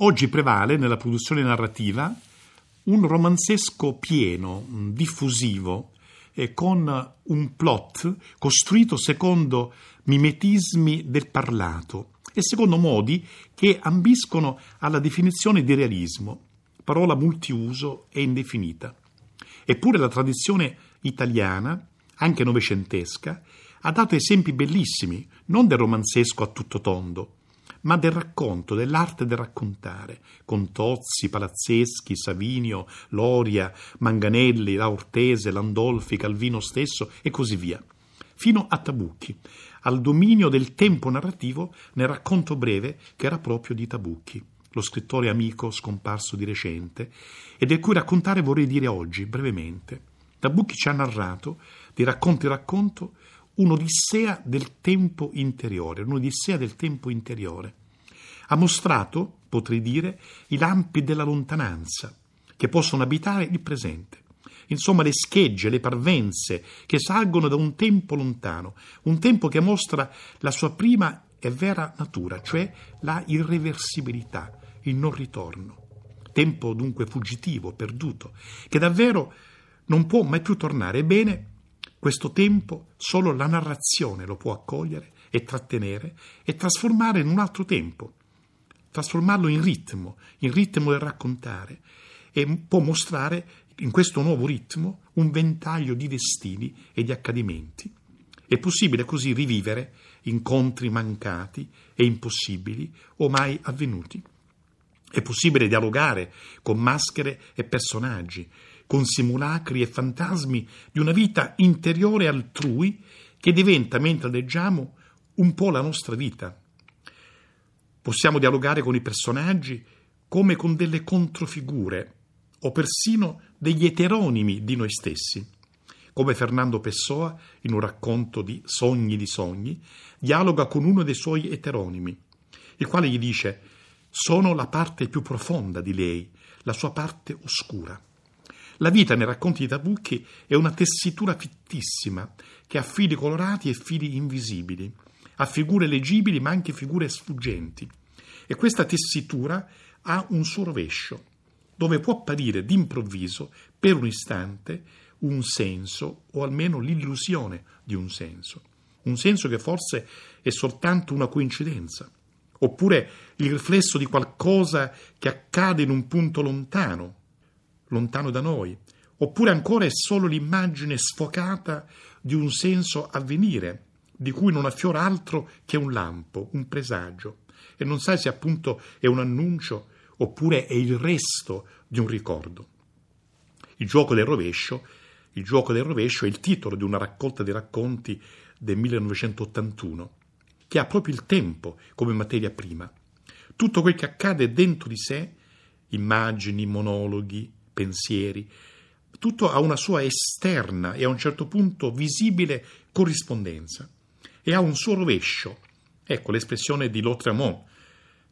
Oggi prevale nella produzione narrativa un romanzesco pieno, diffusivo, eh, con un plot costruito secondo mimetismi del parlato e secondo modi che ambiscono alla definizione di realismo, parola multiuso e indefinita. Eppure la tradizione italiana, anche novecentesca, ha dato esempi bellissimi, non del romanzesco a tutto tondo, ma del racconto, dell'arte del raccontare, con Tozzi, Palazzeschi, Savinio, Loria, Manganelli, Laurtese, Landolfi, Calvino stesso e così via, fino a Tabucchi, al dominio del tempo narrativo nel racconto breve che era proprio di Tabucchi, lo scrittore amico scomparso di recente, e del cui raccontare vorrei dire oggi, brevemente. Tabucchi ci ha narrato, di racconto in racconto, un'odissea del tempo interiore, un'odissea del tempo interiore. Ha mostrato, potrei dire, i lampi della lontananza che possono abitare il presente. Insomma, le schegge, le parvenze che salgono da un tempo lontano, un tempo che mostra la sua prima e vera natura, cioè la irreversibilità, il non ritorno. Tempo dunque fuggitivo, perduto, che davvero non può mai più tornare. Ebbene, questo tempo solo la narrazione lo può accogliere e trattenere e trasformare in un altro tempo, trasformarlo in ritmo, in ritmo del raccontare e può mostrare in questo nuovo ritmo un ventaglio di destini e di accadimenti. È possibile così rivivere incontri mancati e impossibili o mai avvenuti. È possibile dialogare con maschere e personaggi, con simulacri e fantasmi di una vita interiore altrui che diventa, mentre leggiamo, un po' la nostra vita. Possiamo dialogare con i personaggi come con delle controfigure o persino degli eteronimi di noi stessi, come Fernando Pessoa, in un racconto di Sogni di sogni, dialoga con uno dei suoi eteronimi, il quale gli dice sono la parte più profonda di lei, la sua parte oscura. La vita nei racconti di Tabucchi è una tessitura fittissima che ha fili colorati e fili invisibili, ha figure leggibili ma anche figure sfuggenti. E questa tessitura ha un suo rovescio, dove può apparire d'improvviso, per un istante, un senso o almeno l'illusione di un senso. Un senso che forse è soltanto una coincidenza, oppure il riflesso di qualcosa che accade in un punto lontano, lontano da noi, oppure ancora è solo l'immagine sfocata di un senso a venire, di cui non affiora altro che un lampo, un presagio, e non sai se appunto è un annuncio oppure è il resto di un ricordo. Il gioco del rovescio, il gioco del rovescio è il titolo di una raccolta di racconti del 1981, che ha proprio il tempo come materia prima. Tutto quel che accade dentro di sé, immagini, monologhi, pensieri, tutto ha una sua esterna e a un certo punto visibile corrispondenza e ha un suo rovescio. Ecco l'espressione di Lautremont,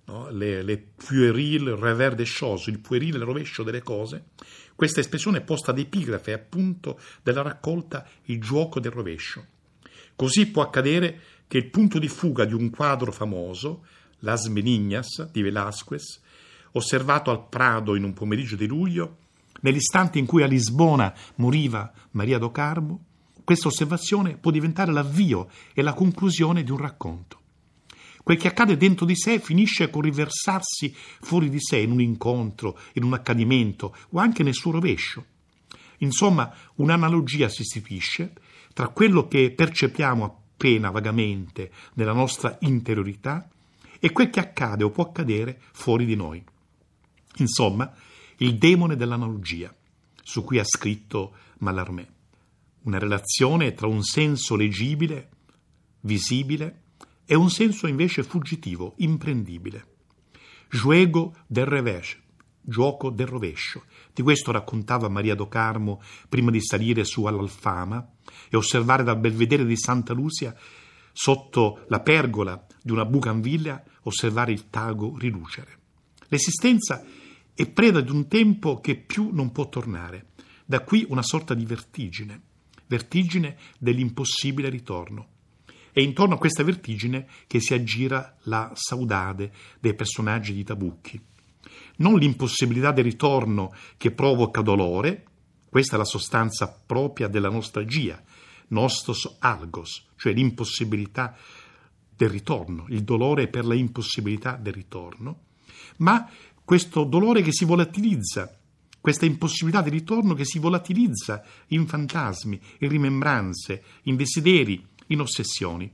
no? le, le puéril revers des choses, il puerile rovescio delle cose. Questa espressione è posta ad epigrafe appunto della raccolta Il gioco del rovescio. Così può accadere che il punto di fuga di un quadro famoso, Las Meninas di Velázquez, osservato al Prado in un pomeriggio di luglio, Nell'istante in cui a Lisbona moriva Maria do Carmo, questa osservazione può diventare l'avvio e la conclusione di un racconto. Quel che accade dentro di sé finisce con riversarsi fuori di sé in un incontro, in un accadimento o anche nel suo rovescio. Insomma, un'analogia si istituisce tra quello che percepiamo appena vagamente nella nostra interiorità e quel che accade o può accadere fuori di noi. Insomma, il demone dell'analogia, su cui ha scritto Mallarmé. Una relazione tra un senso leggibile, visibile, e un senso invece fuggitivo, imprendibile. Juego del revés, gioco del rovescio. Di questo raccontava Maria do Carmo prima di salire su all'Alfama e osservare dal belvedere di Santa Lucia, sotto la pergola di una bucanvilla, osservare il tago rilucere. L'esistenza è preda di un tempo che più non può tornare. Da qui una sorta di vertigine, vertigine dell'impossibile ritorno. È intorno a questa vertigine che si aggira la saudade dei personaggi di Tabucchi. non l'impossibilità del ritorno che provoca dolore, questa è la sostanza propria della nostalgia, nostos algos, cioè l'impossibilità del ritorno, il dolore per la impossibilità del ritorno, ma questo dolore che si volatilizza, questa impossibilità di ritorno che si volatilizza in fantasmi, in rimembranze, in desideri, in ossessioni.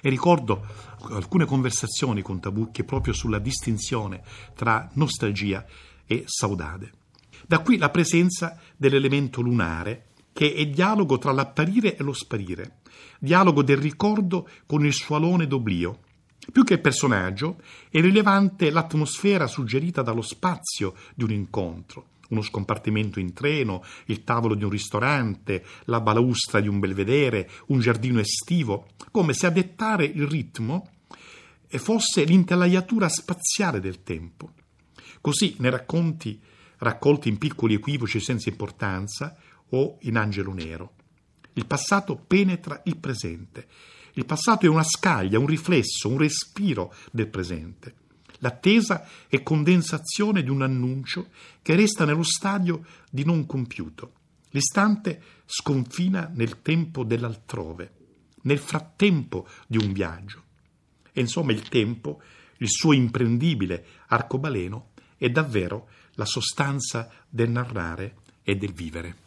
E ricordo alcune conversazioni con Tabucchi proprio sulla distinzione tra nostalgia e saudade. Da qui la presenza dell'elemento lunare, che è dialogo tra l'apparire e lo sparire, dialogo del ricordo con il suo alone d'oblio. Più che personaggio, è rilevante l'atmosfera suggerita dallo spazio di un incontro, uno scompartimento in treno, il tavolo di un ristorante, la balaustra di un belvedere, un giardino estivo, come se a dettare il ritmo fosse l'intelaiatura spaziale del tempo. Così nei racconti raccolti in piccoli equivoci senza importanza o in Angelo Nero. Il passato penetra il presente. Il passato è una scaglia, un riflesso, un respiro del presente. L'attesa è condensazione di un annuncio che resta nello stadio di non compiuto. L'istante sconfina nel tempo dell'altrove, nel frattempo di un viaggio. E insomma il tempo, il suo imprendibile arcobaleno, è davvero la sostanza del narrare e del vivere.